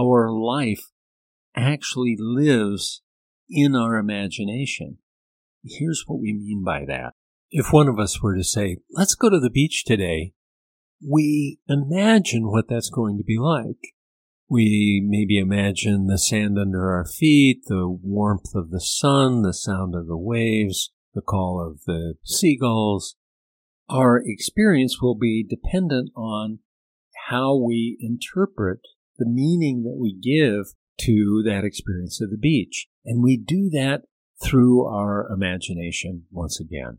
our life actually lives in our imagination. Here's what we mean by that. If one of us were to say, let's go to the beach today, we imagine what that's going to be like. We maybe imagine the sand under our feet, the warmth of the sun, the sound of the waves, the call of the seagulls. Our experience will be dependent on how we interpret the meaning that we give to that experience of the beach. And we do that through our imagination once again.